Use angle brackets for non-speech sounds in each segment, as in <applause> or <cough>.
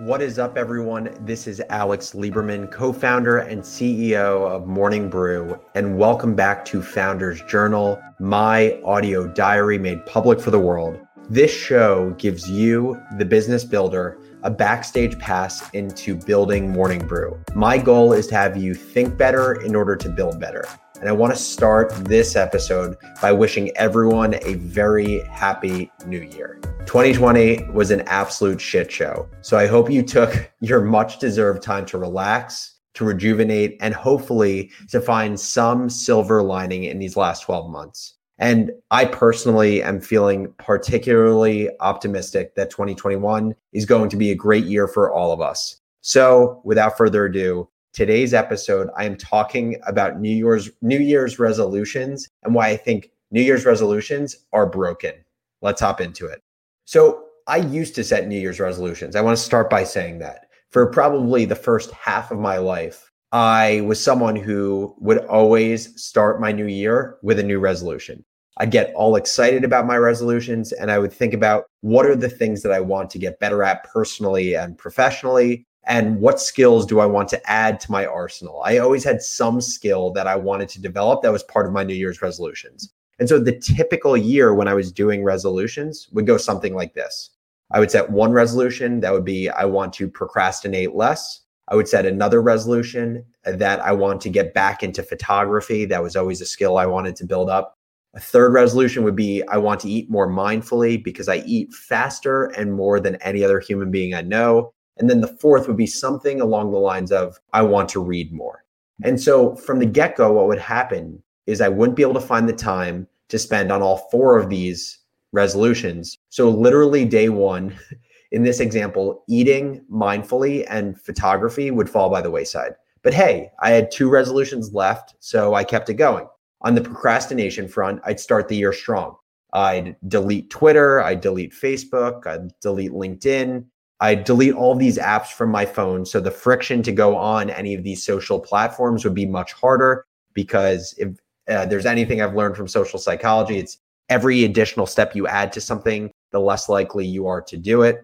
What is up, everyone? This is Alex Lieberman, co founder and CEO of Morning Brew, and welcome back to Founders Journal, my audio diary made public for the world. This show gives you, the business builder, a backstage pass into building Morning Brew. My goal is to have you think better in order to build better. And I want to start this episode by wishing everyone a very happy new year. 2020 was an absolute shit show. So I hope you took <laughs> your much deserved time to relax, to rejuvenate, and hopefully to find some silver lining in these last 12 months. And I personally am feeling particularly optimistic that 2021 is going to be a great year for all of us. So, without further ado, today's episode, I am talking about New Year's New Year's resolutions and why I think New Year's resolutions are broken. Let's hop into it. So, I used to set New Year's resolutions. I want to start by saying that for probably the first half of my life, I was someone who would always start my new year with a new resolution. I'd get all excited about my resolutions and I would think about what are the things that I want to get better at personally and professionally and what skills do I want to add to my arsenal. I always had some skill that I wanted to develop that was part of my New Year's resolutions. And so the typical year when I was doing resolutions would go something like this. I would set one resolution that would be I want to procrastinate less. I would set another resolution that I want to get back into photography. That was always a skill I wanted to build up. A third resolution would be I want to eat more mindfully because I eat faster and more than any other human being I know. And then the fourth would be something along the lines of I want to read more. And so from the get go, what would happen is I wouldn't be able to find the time to spend on all four of these resolutions. So literally day one, <laughs> in this example, eating mindfully and photography would fall by the wayside. But hey, I had two resolutions left, so I kept it going. On the procrastination front, I'd start the year strong. I'd delete Twitter, I'd delete Facebook, I'd delete LinkedIn, I'd delete all these apps from my phone. So the friction to go on any of these social platforms would be much harder because if uh, there's anything I've learned from social psychology, it's every additional step you add to something, the less likely you are to do it.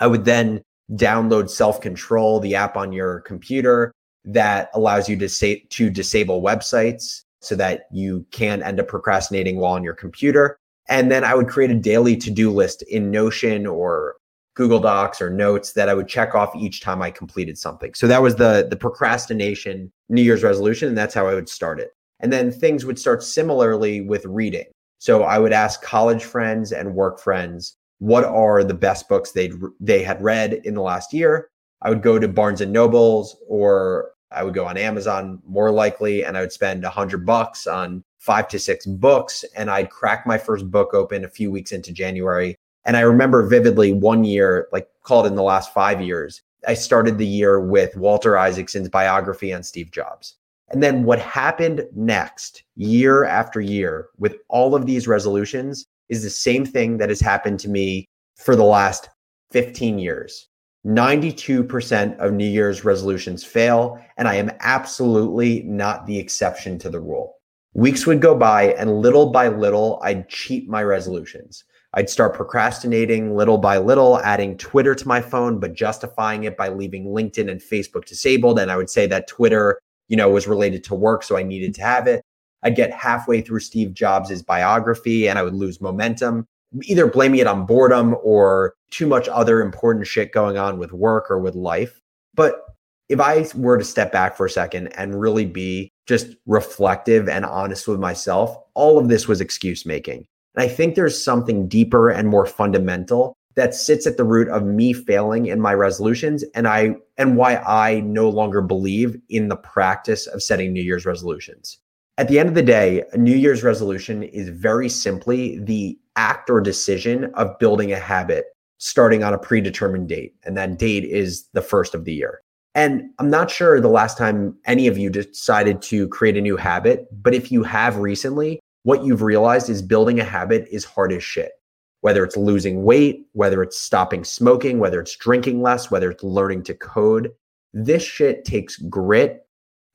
I would then download Self Control, the app on your computer that allows you to say to disable websites so that you can end up procrastinating while on your computer. And then I would create a daily to-do list in Notion or Google Docs or notes that I would check off each time I completed something. So that was the the procrastination New Year's resolution and that's how I would start it. And then things would start similarly with reading. So I would ask college friends and work friends what are the best books they they had read in the last year. I would go to Barnes and Nobles or I would go on Amazon more likely and I would spend a hundred bucks on five to six books. And I'd crack my first book open a few weeks into January. And I remember vividly one year, like called in the last five years, I started the year with Walter Isaacson's biography on Steve Jobs. And then what happened next, year after year, with all of these resolutions is the same thing that has happened to me for the last 15 years. 92% of New Year's resolutions fail, and I am absolutely not the exception to the rule. Weeks would go by, and little by little, I'd cheat my resolutions. I'd start procrastinating little by little, adding Twitter to my phone, but justifying it by leaving LinkedIn and Facebook disabled. And I would say that Twitter, you know, was related to work, so I needed to have it. I'd get halfway through Steve Jobs' biography and I would lose momentum, either blaming it on boredom or too much other important shit going on with work or with life. But if I were to step back for a second and really be just reflective and honest with myself, all of this was excuse making. And I think there's something deeper and more fundamental that sits at the root of me failing in my resolutions and I and why I no longer believe in the practice of setting New Year's resolutions. At the end of the day, a New Year's resolution is very simply the act or decision of building a habit starting on a predetermined date. And that date is the first of the year. And I'm not sure the last time any of you decided to create a new habit, but if you have recently, what you've realized is building a habit is hard as shit. Whether it's losing weight, whether it's stopping smoking, whether it's drinking less, whether it's learning to code, this shit takes grit,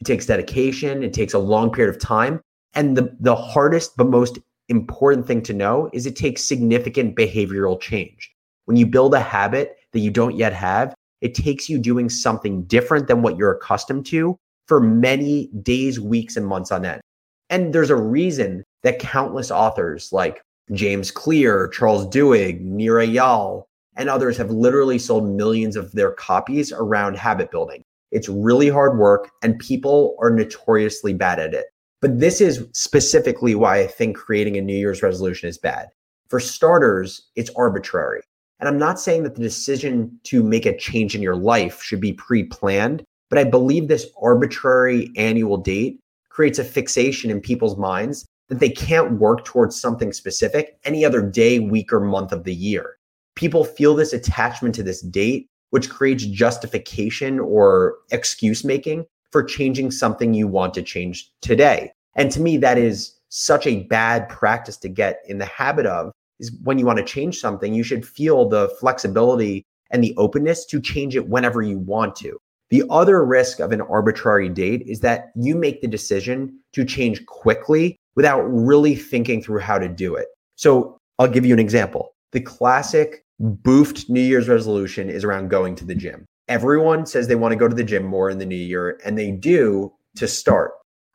it takes dedication, it takes a long period of time. And the, the hardest but most important thing to know is it takes significant behavioral change. When you build a habit that you don't yet have, It takes you doing something different than what you're accustomed to for many days, weeks, and months on end. And there's a reason that countless authors like James Clear, Charles Duhigg, Nir Eyal, and others have literally sold millions of their copies around habit building. It's really hard work and people are notoriously bad at it. But this is specifically why I think creating a New Year's resolution is bad. For starters, it's arbitrary. And I'm not saying that the decision to make a change in your life should be pre planned, but I believe this arbitrary annual date creates a fixation in people's minds that they can't work towards something specific any other day, week, or month of the year. People feel this attachment to this date, which creates justification or excuse making for changing something you want to change today. And to me, that is such a bad practice to get in the habit of is when you want to change something, you should feel the flexibility and the openness to change it whenever you want to. The other risk of an arbitrary date is that you make the decision to change quickly without really thinking through how to do it. So I'll give you an example. The classic boofed New Year's resolution is around going to the gym. Everyone says they want to go to the gym more in the new year, and they do to start.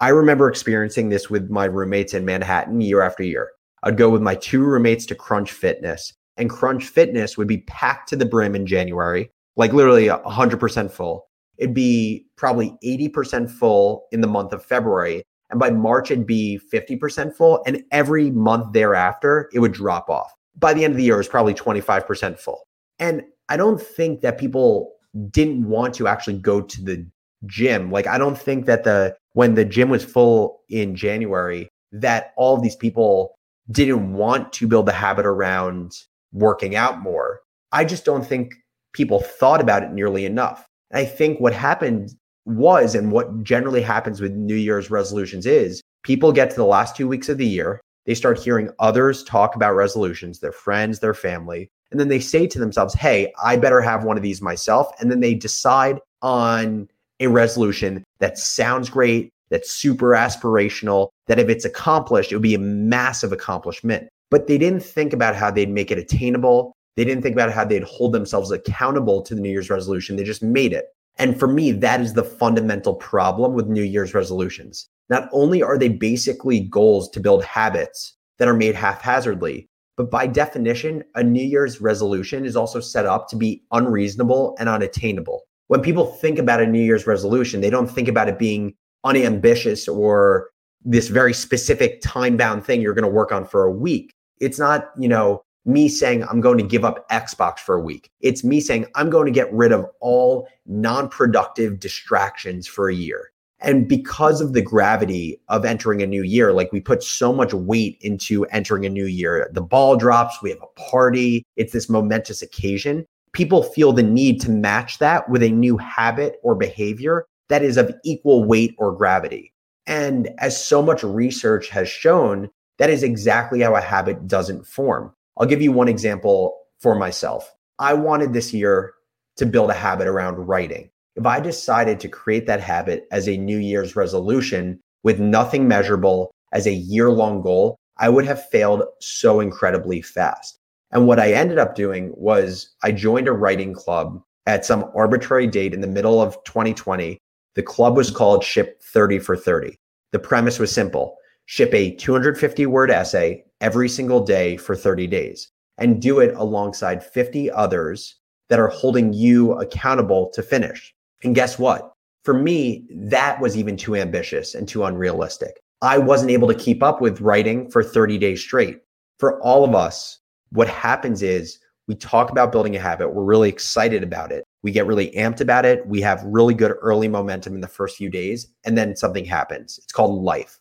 I remember experiencing this with my roommates in Manhattan year after year. I'd go with my two roommates to Crunch Fitness, and Crunch Fitness would be packed to the brim in January, like literally 100% full. It'd be probably 80% full in the month of February. And by March, it'd be 50% full. And every month thereafter, it would drop off. By the end of the year, it was probably 25% full. And I don't think that people didn't want to actually go to the gym. Like, I don't think that the, when the gym was full in January, that all these people didn't want to build a habit around working out more. I just don't think people thought about it nearly enough. I think what happened was, and what generally happens with New Year's resolutions is people get to the last two weeks of the year, they start hearing others talk about resolutions, their friends, their family, and then they say to themselves, Hey, I better have one of these myself. And then they decide on a resolution that sounds great, that's super aspirational, that if it's accomplished, it would be a massive accomplishment. But they didn't think about how they'd make it attainable. They didn't think about how they'd hold themselves accountable to the New Year's resolution. They just made it. And for me, that is the fundamental problem with New Year's resolutions. Not only are they basically goals to build habits that are made haphazardly, but by definition, a New Year's resolution is also set up to be unreasonable and unattainable. When people think about a New Year's resolution, they don't think about it being unambitious or this very specific time bound thing you're going to work on for a week. It's not, you know, me saying I'm going to give up Xbox for a week. It's me saying I'm going to get rid of all non productive distractions for a year. And because of the gravity of entering a new year, like we put so much weight into entering a new year, the ball drops, we have a party, it's this momentous occasion. People feel the need to match that with a new habit or behavior that is of equal weight or gravity. And as so much research has shown, that is exactly how a habit doesn't form. I'll give you one example for myself. I wanted this year to build a habit around writing. If I decided to create that habit as a New Year's resolution with nothing measurable as a year long goal, I would have failed so incredibly fast. And what I ended up doing was I joined a writing club at some arbitrary date in the middle of 2020. The club was called Ship 30 for 30. The premise was simple ship a 250 word essay every single day for 30 days and do it alongside 50 others that are holding you accountable to finish. And guess what? For me, that was even too ambitious and too unrealistic. I wasn't able to keep up with writing for 30 days straight. For all of us, what happens is we talk about building a habit. We're really excited about it. We get really amped about it. We have really good early momentum in the first few days, and then something happens. It's called life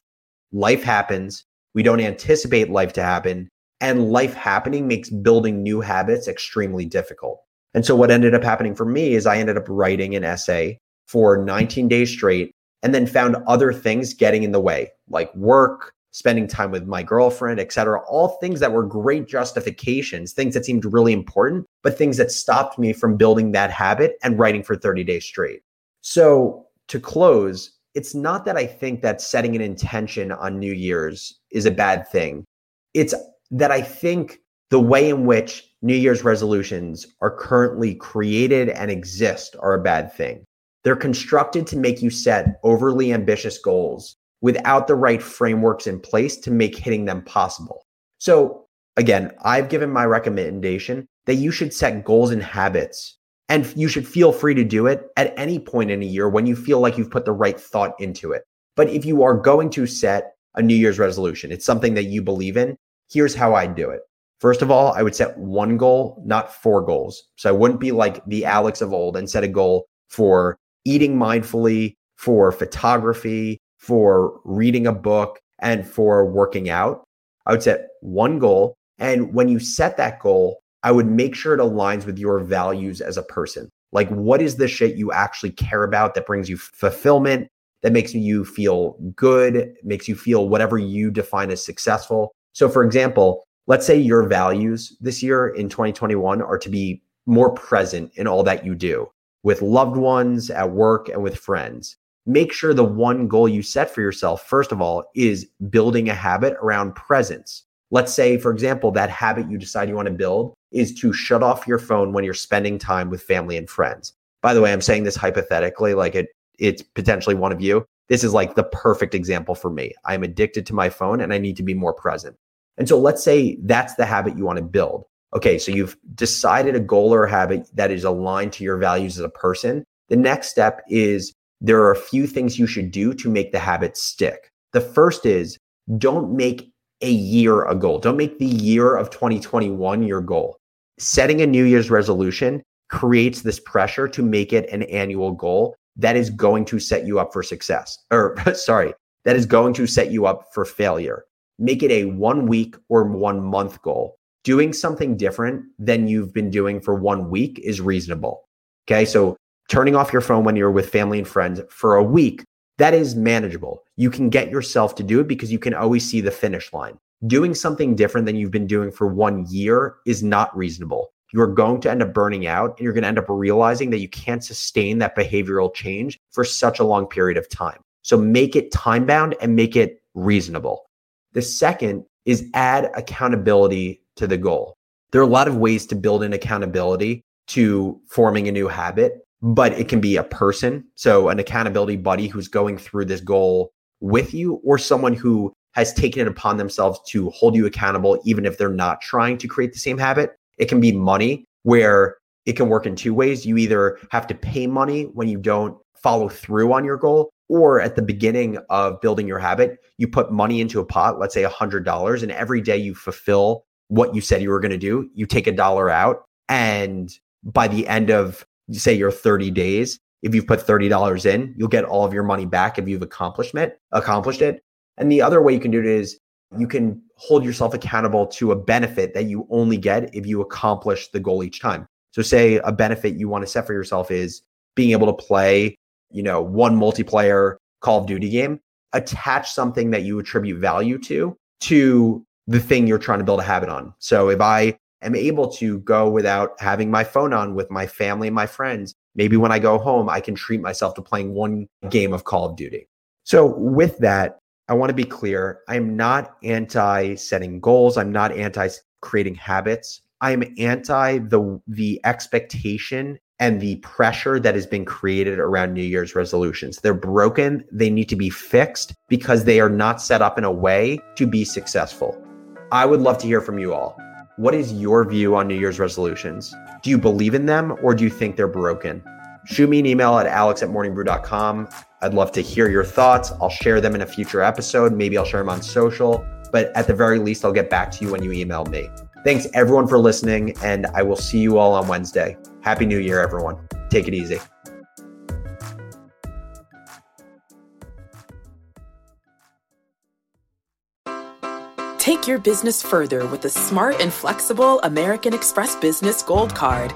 life happens. We don't anticipate life to happen. And life happening makes building new habits extremely difficult. And so, what ended up happening for me is I ended up writing an essay for 19 days straight and then found other things getting in the way, like work, spending time with my girlfriend, et cetera, all things that were great justifications, things that seemed really important, but things that stopped me from building that habit and writing for 30 days straight. So, to close, it's not that I think that setting an intention on New Year's is a bad thing. It's that I think the way in which New Year's resolutions are currently created and exist are a bad thing. They're constructed to make you set overly ambitious goals without the right frameworks in place to make hitting them possible. So, again, I've given my recommendation that you should set goals and habits, and you should feel free to do it at any point in a year when you feel like you've put the right thought into it. But if you are going to set a New Year's resolution, it's something that you believe in, here's how I do it. First of all, I would set one goal, not four goals. So I wouldn't be like the Alex of old and set a goal for eating mindfully, for photography, for reading a book, and for working out. I would set one goal. And when you set that goal, I would make sure it aligns with your values as a person. Like, what is the shit you actually care about that brings you fulfillment, that makes you feel good, makes you feel whatever you define as successful? So, for example, let's say your values this year in 2021 are to be more present in all that you do with loved ones, at work, and with friends. Make sure the one goal you set for yourself, first of all, is building a habit around presence. Let's say, for example, that habit you decide you want to build is to shut off your phone when you're spending time with family and friends. By the way, I'm saying this hypothetically, like it, it's potentially one of you. This is like the perfect example for me. I'm addicted to my phone and I need to be more present. And so let's say that's the habit you want to build. Okay, so you've decided a goal or a habit that is aligned to your values as a person. The next step is there are a few things you should do to make the habit stick. The first is don't make a year a goal. Don't make the year of 2021 your goal. Setting a New Year's resolution creates this pressure to make it an annual goal that is going to set you up for success. Or, <laughs> sorry, that is going to set you up for failure. Make it a one week or one month goal doing something different than you've been doing for one week is reasonable. Okay. So turning off your phone when you're with family and friends for a week, that is manageable. You can get yourself to do it because you can always see the finish line. Doing something different than you've been doing for one year is not reasonable. You're going to end up burning out and you're going to end up realizing that you can't sustain that behavioral change for such a long period of time. So make it time bound and make it reasonable. The second is add accountability to the goal. There are a lot of ways to build in accountability to forming a new habit, but it can be a person. So, an accountability buddy who's going through this goal with you, or someone who has taken it upon themselves to hold you accountable, even if they're not trying to create the same habit. It can be money, where it can work in two ways. You either have to pay money when you don't follow through on your goal, or at the beginning of building your habit, you put money into a pot, let's say $100, and every day you fulfill what you said you were going to do, you take a dollar out. And by the end of, say, your 30 days, if you've put $30 in, you'll get all of your money back if you've accomplished it, accomplished it. And the other way you can do it is you can hold yourself accountable to a benefit that you only get if you accomplish the goal each time. So say a benefit you want to set for yourself is being able to play, you know, one multiplayer Call of Duty game, attach something that you attribute value to to the thing you're trying to build a habit on. So if I am able to go without having my phone on with my family and my friends, maybe when I go home, I can treat myself to playing one game of Call of Duty. So with that, I want to be clear. I'm not anti setting goals. I'm not anti creating habits. I'm anti the the expectation and the pressure that has been created around New Year's resolutions. They're broken. They need to be fixed because they are not set up in a way to be successful. I would love to hear from you all. What is your view on New Year's resolutions? Do you believe in them or do you think they're broken? Shoot me an email at alex at morningbrew.com. I'd love to hear your thoughts. I'll share them in a future episode. Maybe I'll share them on social, but at the very least, I'll get back to you when you email me. Thanks everyone for listening, and I will see you all on Wednesday. Happy New Year, everyone. Take it easy. Take your business further with the smart and flexible American Express Business Gold Card.